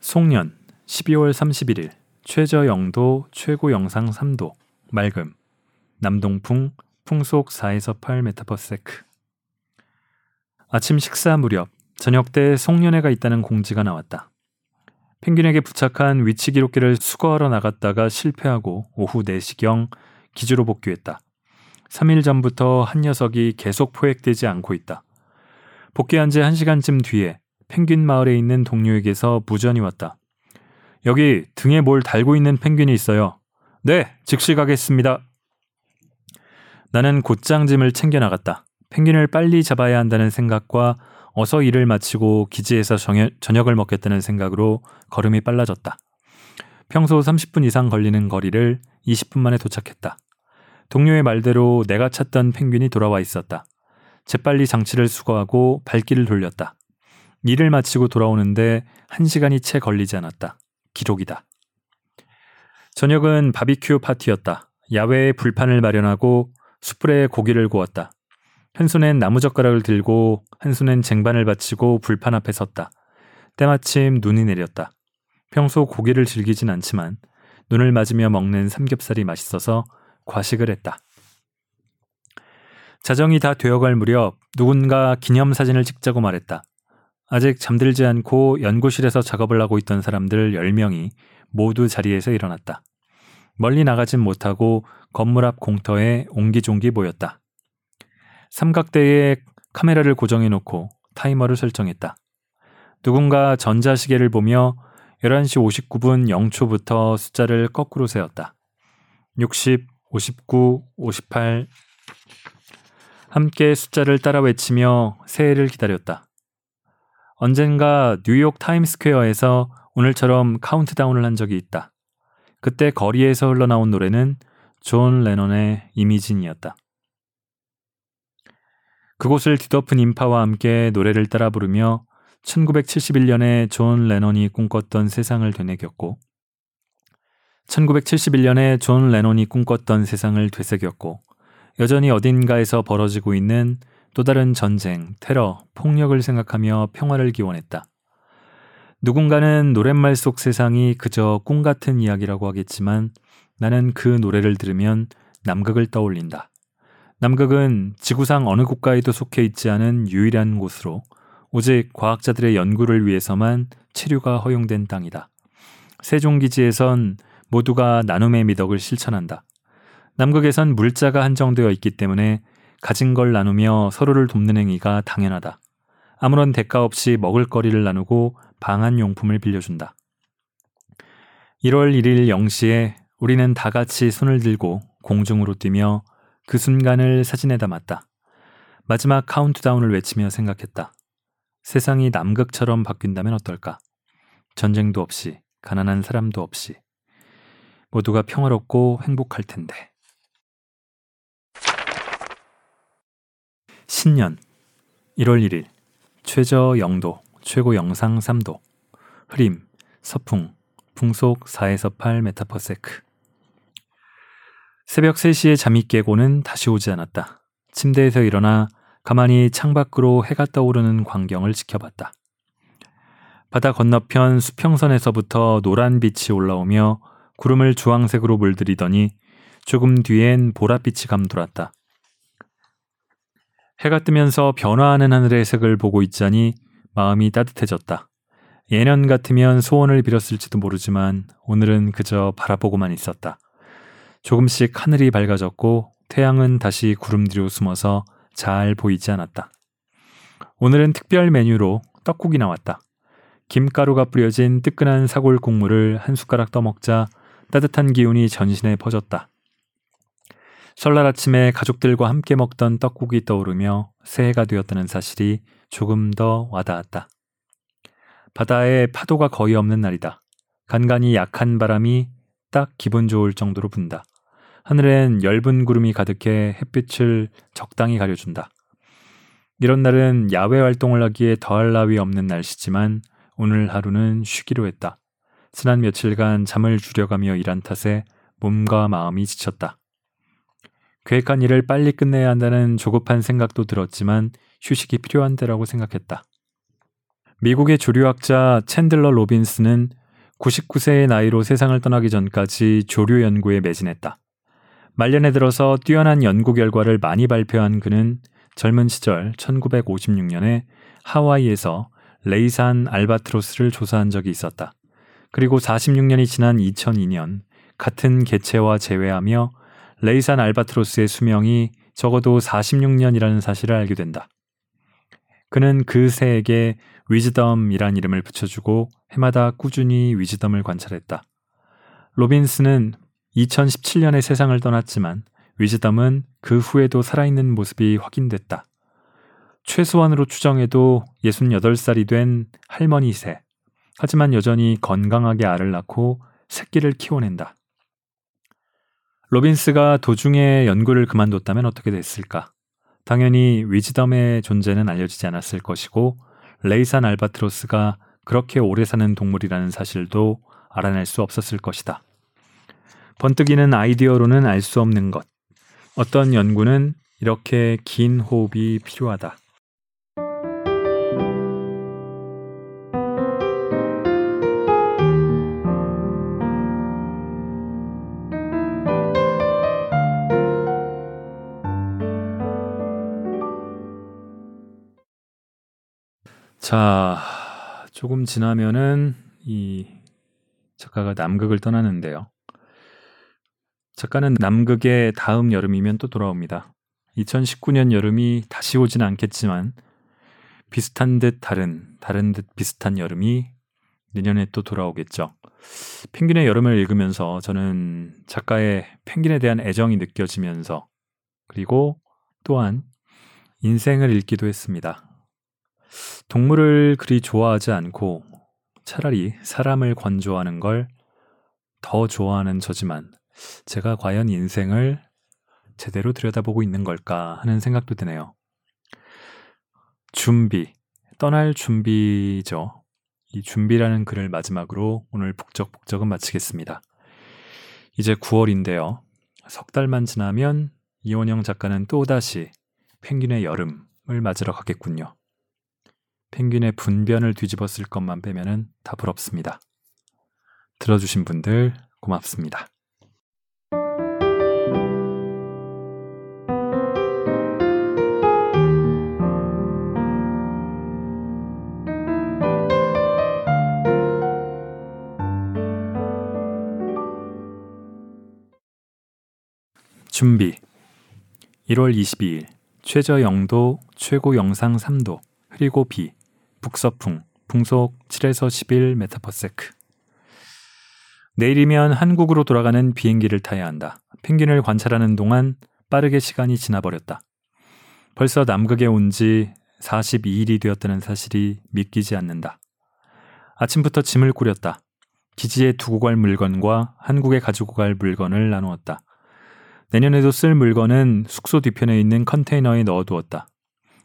송년 12월 31일 최저 영도 최고 영상 3도 맑음 남동풍 풍속 4에서 8 meter per sec 아침 식사 무렵 저녁 때 송년회가 있다는 공지가 나왔다. 펭귄에게 부착한 위치 기록기를 수거하러 나갔다가 실패하고 오후 4시경 기지로 복귀했다. 3일 전부터 한 녀석이 계속 포획되지 않고 있다. 복귀한 지 1시간쯤 뒤에 펭귄 마을에 있는 동료에게서 무전이 왔다. 여기 등에 뭘 달고 있는 펭귄이 있어요. 네, 즉시 가겠습니다. 나는 곧장 짐을 챙겨 나갔다. 펭귄을 빨리 잡아야 한다는 생각과 어서 일을 마치고 기지에서 저녁, 을 먹겠다는 생각으로 걸음이 빨라졌다. 평소 30분 이상 걸리는 거리를 20분 만에 도착했다. 동료의 말대로 내가 찾던 펭귄이 돌아와 있었다. 재빨리 장치를 수거하고 발길을 돌렸다. 일을 마치고 돌아오는데 한 시간이 채 걸리지 않았다. 기록이다. 저녁은 바비큐 파티였다. 야외에 불판을 마련하고 숯불에 고기를 구웠다. 한 손엔 나무젓가락을 들고 한 손엔 쟁반을 받치고 불판 앞에 섰다. 때마침 눈이 내렸다. 평소 고기를 즐기진 않지만 눈을 맞으며 먹는 삼겹살이 맛있어서 과식을 했다. 자정이 다 되어갈 무렵 누군가 기념사진을 찍자고 말했다. 아직 잠들지 않고 연구실에서 작업을 하고 있던 사람들 10명이 모두 자리에서 일어났다. 멀리 나가진 못하고 건물 앞 공터에 옹기종기 모였다. 삼각대에 카메라를 고정해 놓고 타이머를 설정했다. 누군가 전자시계를 보며 11시 59분 0초부터 숫자를 거꾸로 세웠다. 60, 59, 58. 함께 숫자를 따라 외치며 새해를 기다렸다. 언젠가 뉴욕 타임스퀘어에서 오늘처럼 카운트다운을 한 적이 있다. 그때 거리에서 흘러나온 노래는 존 레논의 Imagine이었다. 그곳을 뒤덮은 인파와 함께 노래를 따라 부르며 1971년에 존 레논이 꿈꿨던 세상을 되새겼고 1971년에 존 레논이 꿈꿨던 세상을 되새겼고 여전히 어딘가에서 벌어지고 있는 또 다른 전쟁, 테러, 폭력을 생각하며 평화를 기원했다. 누군가는 노랫말 속 세상이 그저 꿈 같은 이야기라고 하겠지만 나는 그 노래를 들으면 남극을 떠올린다. 남극은 지구상 어느 국가에도 속해 있지 않은 유일한 곳으로 오직 과학자들의 연구를 위해서만 체류가 허용된 땅이다. 세종기지에선 모두가 나눔의 미덕을 실천한다. 남극에선 물자가 한정되어 있기 때문에 가진 걸 나누며 서로를 돕는 행위가 당연하다. 아무런 대가 없이 먹을거리를 나누고 방한용품을 빌려준다. 1월 1일 0시에 우리는 다 같이 손을 들고 공중으로 뛰며 그 순간을 사진에 담았다. 마지막 카운트다운을 외치며 생각했다. 세상이 남극처럼 바뀐다면 어떨까? 전쟁도 없이, 가난한 사람도 없이. 모두가 평화롭고 행복할 텐데. 신년 1월 1일 최저 0도, 최고 영상 3도. 흐림, 서풍, 풍속 4에서 8 meter per sec. 새벽 3시에 잠이 깨고는 다시 오지 않았다. 침대에서 일어나 가만히 창밖으로 해가 떠오르는 광경을 지켜봤다. 바다 건너편 수평선에서부터 노란 빛이 올라오며 구름을 주황색으로 물들이더니 조금 뒤엔 보랏빛이 감돌았다. 해가 뜨면서 변화하는 하늘의 색을 보고 있자니 마음이 따뜻해졌다. 예년 같으면 소원을 빌었을지도 모르지만 오늘은 그저 바라보고만 있었다. 조금씩 하늘이 밝아졌고 태양은 다시 구름 뒤로 숨어서 잘 보이지 않았다. 오늘은 특별 메뉴로 떡국이 나왔다. 김가루가 뿌려진 뜨끈한 사골 국물을 한 숟가락 떠먹자 따뜻한 기운이 전신에 퍼졌다. 설날 아침에 가족들과 함께 먹던 떡국이 떠오르며 새해가 되었다는 사실이 조금 더 와닿았다. 바다에 파도가 거의 없는 날이다. 간간히 약한 바람이 딱 기분 좋을 정도로 분다. 하늘엔 엷은 구름이 가득해 햇빛을 적당히 가려준다. 이런 날은 야외 활동을 하기에 더할 나위 없는 날씨지만 오늘 하루는 쉬기로 했다. 지난 며칠간 잠을 줄여가며 일한 탓에 몸과 마음이 지쳤다. 계획한 일을 빨리 끝내야 한다는 조급한 생각도 들었지만 휴식이 필요한 때라고 생각했다. 미국의 조류학자 챈들러 로빈스는 99세의 나이로 세상을 떠나기 전까지 조류 연구에 매진했다. 말년에 들어서 뛰어난 연구 결과를 많이 발표한 그는 젊은 시절 1956년에 하와이에서 레이산 알바트로스를 조사한 적이 있었다. 그리고 46년이 지난 2002년 같은 개체와 제외하며 레이산 알바트로스의 수명이 적어도 46년이라는 사실을 알게 된다. 그는 그 새에게 위즈덤이란 이름을 붙여주고 해마다 꾸준히 위즈덤을 관찰했다. 로빈스는 2017년에 세상을 떠났지만 위즈덤은 그 후에도 살아있는 모습이 확인됐다. 최소한으로 추정해도 68살이 된 할머니 새. 하지만 여전히 건강하게 알을 낳고 새끼를 키워낸다. 로빈스가 도중에 연구를 그만뒀다면 어떻게 됐을까? 당연히 위즈덤의 존재는 알려지지 않았을 것이고 레이산 알바트로스가 그렇게 오래 사는 동물이라는 사실도 알아낼 수 없었을 것이다. 번뜩이는 아이디어로는 알 수 없는 것. 어떤 연구는 이렇게 긴 호흡이 필요하다. 자, 조금 지나면은 이 작가가 남극을 떠나는데요. 작가는 남극의 다음 여름이면 또 돌아옵니다. 2019년 여름이 다시 오진 않겠지만 비슷한 듯 다른, 다른 듯 비슷한 여름이 내년에 또 돌아오겠죠. 펭귄의 여름을 읽으면서 저는 작가의 펭귄에 대한 애정이 느껴지면서 그리고 또한 인생을 읽기도 했습니다. 동물을 그리 좋아하지 않고 차라리 사람을 관조하는 걸 더 좋아하는 저지만 제가 과연 인생을 제대로 들여다보고 있는 걸까 하는 생각도 드네요. 준비, 떠날 준비죠. 이 준비라는 글을 마지막으로 오늘 북적북적은 마치겠습니다. 이제 9월인데요. 석 달만 지나면 이원영 작가는 또다시 펭귄의 여름을 맞으러 가겠군요. 펭귄의 분변을 뒤집었을 것만 빼면은 답을 없습니다. 들어주신 분들 고맙습니다. 준비 1월 22일 최저 영도 최고 영상 3도, 흐리고 비, 북서풍 풍속 7에서 11 meter per sec 내일이면 한국으로 돌아가는 비행기를 타야 한다. 펭귄을 관찰하는 동안 빠르게 시간이 지나버렸다. 벌써 남극에 온 지 42일이 되었다는 사실이 믿기지 않는다. 아침부터 짐을 꾸렸다. 기지에 두고 갈 물건과 한국에 가지고 갈 물건을 나누었다. 내년에도 쓸 물건은 숙소 뒤편에 있는 컨테이너에 넣어두었다.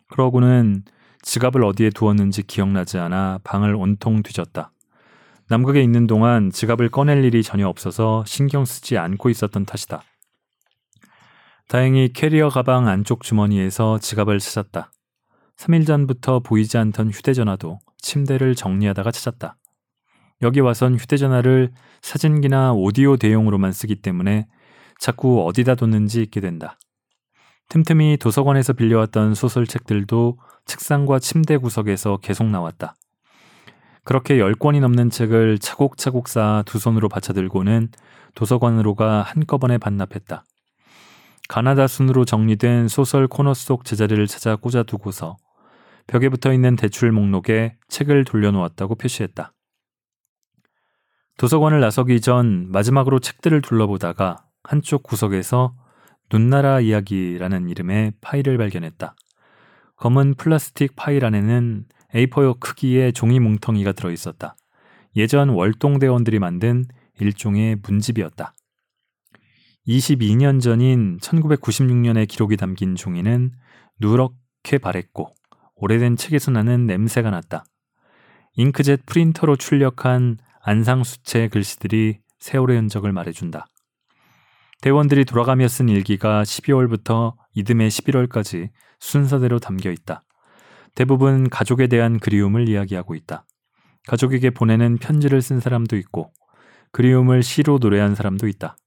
그러고는 지갑을 어디에 두었는지 기억나지 않아 방을 온통 뒤졌다. 남극에 있는 동안 지갑을 꺼낼 일이 전혀 없어서 신경 쓰지 않고 있었던 탓이다. 다행히 캐리어 가방 안쪽 주머니에서 지갑을 찾았다. 3일 전부터 보이지 않던 휴대전화도 침대를 정리하다가 찾았다. 여기 와선 휴대전화를 사진기나 오디오 대용으로만 쓰기 때문에 자꾸 어디다 뒀는지 잊게 된다. 틈틈이 도서관에서 빌려왔던 소설책들도 책상과 침대 구석에서 계속 나왔다. 그렇게 10권이 넘는 책을 차곡차곡 쌓아 두 손으로 받쳐들고는 도서관으로가 한꺼번에 반납했다. 가나다 순으로 정리된 소설 코너 속 제자리를 찾아 꽂아두고서 벽에 붙어 있는 대출 목록에 책을 돌려놓았다고 표시했다. 도서관을 나서기 전 마지막으로 책들을 둘러보다가 한쪽 구석에서 눈나라 이야기라는 이름의 파일을 발견했다. 검은 플라스틱 파일 안에는 A4용 크기의 종이 뭉텅이가 들어 있었다. 예전 월동대원들이 만든 일종의 문집이었다. 22년 전인 1996년의 기록이 담긴 종이는 누렇게 바랬고 오래된 책에서 나는 냄새가 났다. 잉크젯 프린터로 출력한 안상수채 글씨들이 세월의 흔적을 말해준다. 대원들이 돌아가며 쓴 일기가 12월부터 이듬해 11월까지 순서대로 담겨 있다. 대부분 가족에 대한 그리움을 이야기하고 있다. 가족에게 보내는 편지를 쓴 사람도 있고 그리움을 시로 노래한 사람도 있다.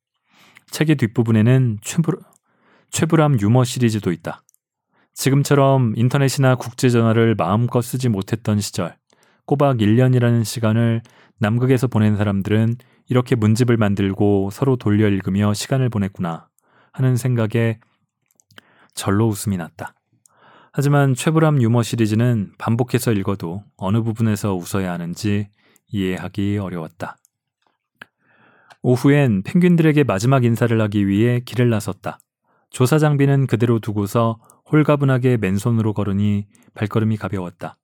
책의 뒷부분에는 최불, 최불암 유머 시리즈도 있다. 지금처럼 인터넷이나 국제전화를 마음껏 쓰지 못했던 시절, 꼬박 1년이라는 시간을 남극에서 보낸 사람들은 이렇게 문집을 만들고 서로 돌려 읽으며 시간을 보냈구나 하는 생각에 절로 웃음이 났다. 하지만 최불암 유머 시리즈는 반복해서 읽어도 어느 부분에서 웃어야 하는지 이해하기 어려웠다. 오후엔 펭귄들에게 마지막 인사를 하기 위해 길을 나섰다. 조사 장비는 그대로 두고서 홀가분하게 맨손으로 걸으니 발걸음이 가벼웠다.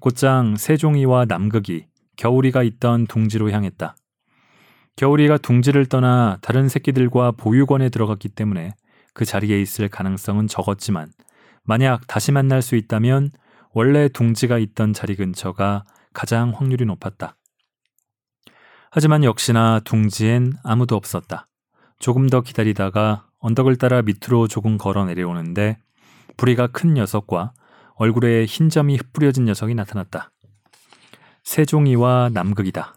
곧장 세종이와 남극이 겨울이가 있던 둥지로 향했다. 겨울이가 둥지를 떠나 다른 새끼들과 보육원에 들어갔기 때문에 그 자리에 있을 가능성은 적었지만 만약 다시 만날 수 있다면 원래 둥지가 있던 자리 근처가 가장 확률이 높았다. 하지만 역시나 둥지엔 아무도 없었다. 조금 더 기다리다가 언덕을 따라 밑으로 조금 걸어 내려오는데 부리가 큰 녀석과 얼굴에 흰 점이 흩뿌려진 녀석이 나타났다. 세종이와 남극이다.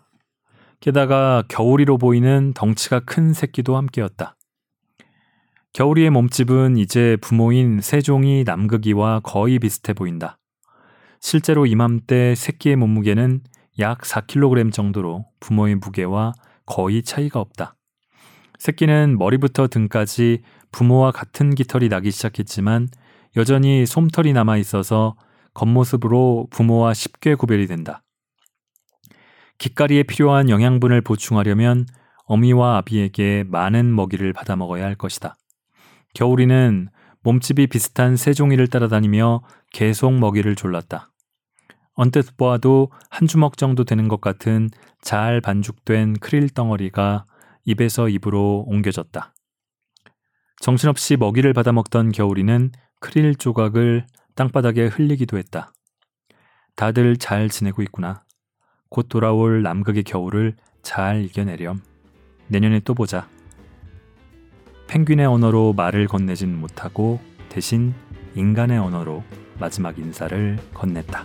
게다가 겨울이로 보이는 덩치가 큰 새끼도 함께였다. 겨울이의 몸집은 이제 부모인 세종이 남극이와 거의 비슷해 보인다. 실제로 이맘때 새끼의 몸무게는 약 4kg 정도로 부모의 무게와 거의 차이가 없다. 새끼는 머리부터 등까지 부모와 같은 깃털이 나기 시작했지만 여전히 솜털이 남아 있어서 겉모습으로 부모와 쉽게 구별이 된다. 깃가리에 필요한 영양분을 보충하려면 어미와 아비에게 많은 먹이를 받아 먹어야 할 것이다. 겨울이는 몸집이 비슷한 새종이를 따라다니며 계속 먹이를 졸랐다. 언뜻 보아도 한 주먹 정도 되는 것 같은 잘 반죽된 크릴 덩어리가 입에서 입으로 옮겨졌다. 정신없이 먹이를 받아 먹던 겨울이는 크릴 조각을 땅바닥에 흘리기도 했다. 다들 잘 지내고 있구나. 곧 돌아올 남극의 겨울을 잘 이겨내렴. 내년에 또 보자. 펭귄의 언어로 말을 건네진 못하고 대신 인간의 언어로 마지막 인사를 건넸다.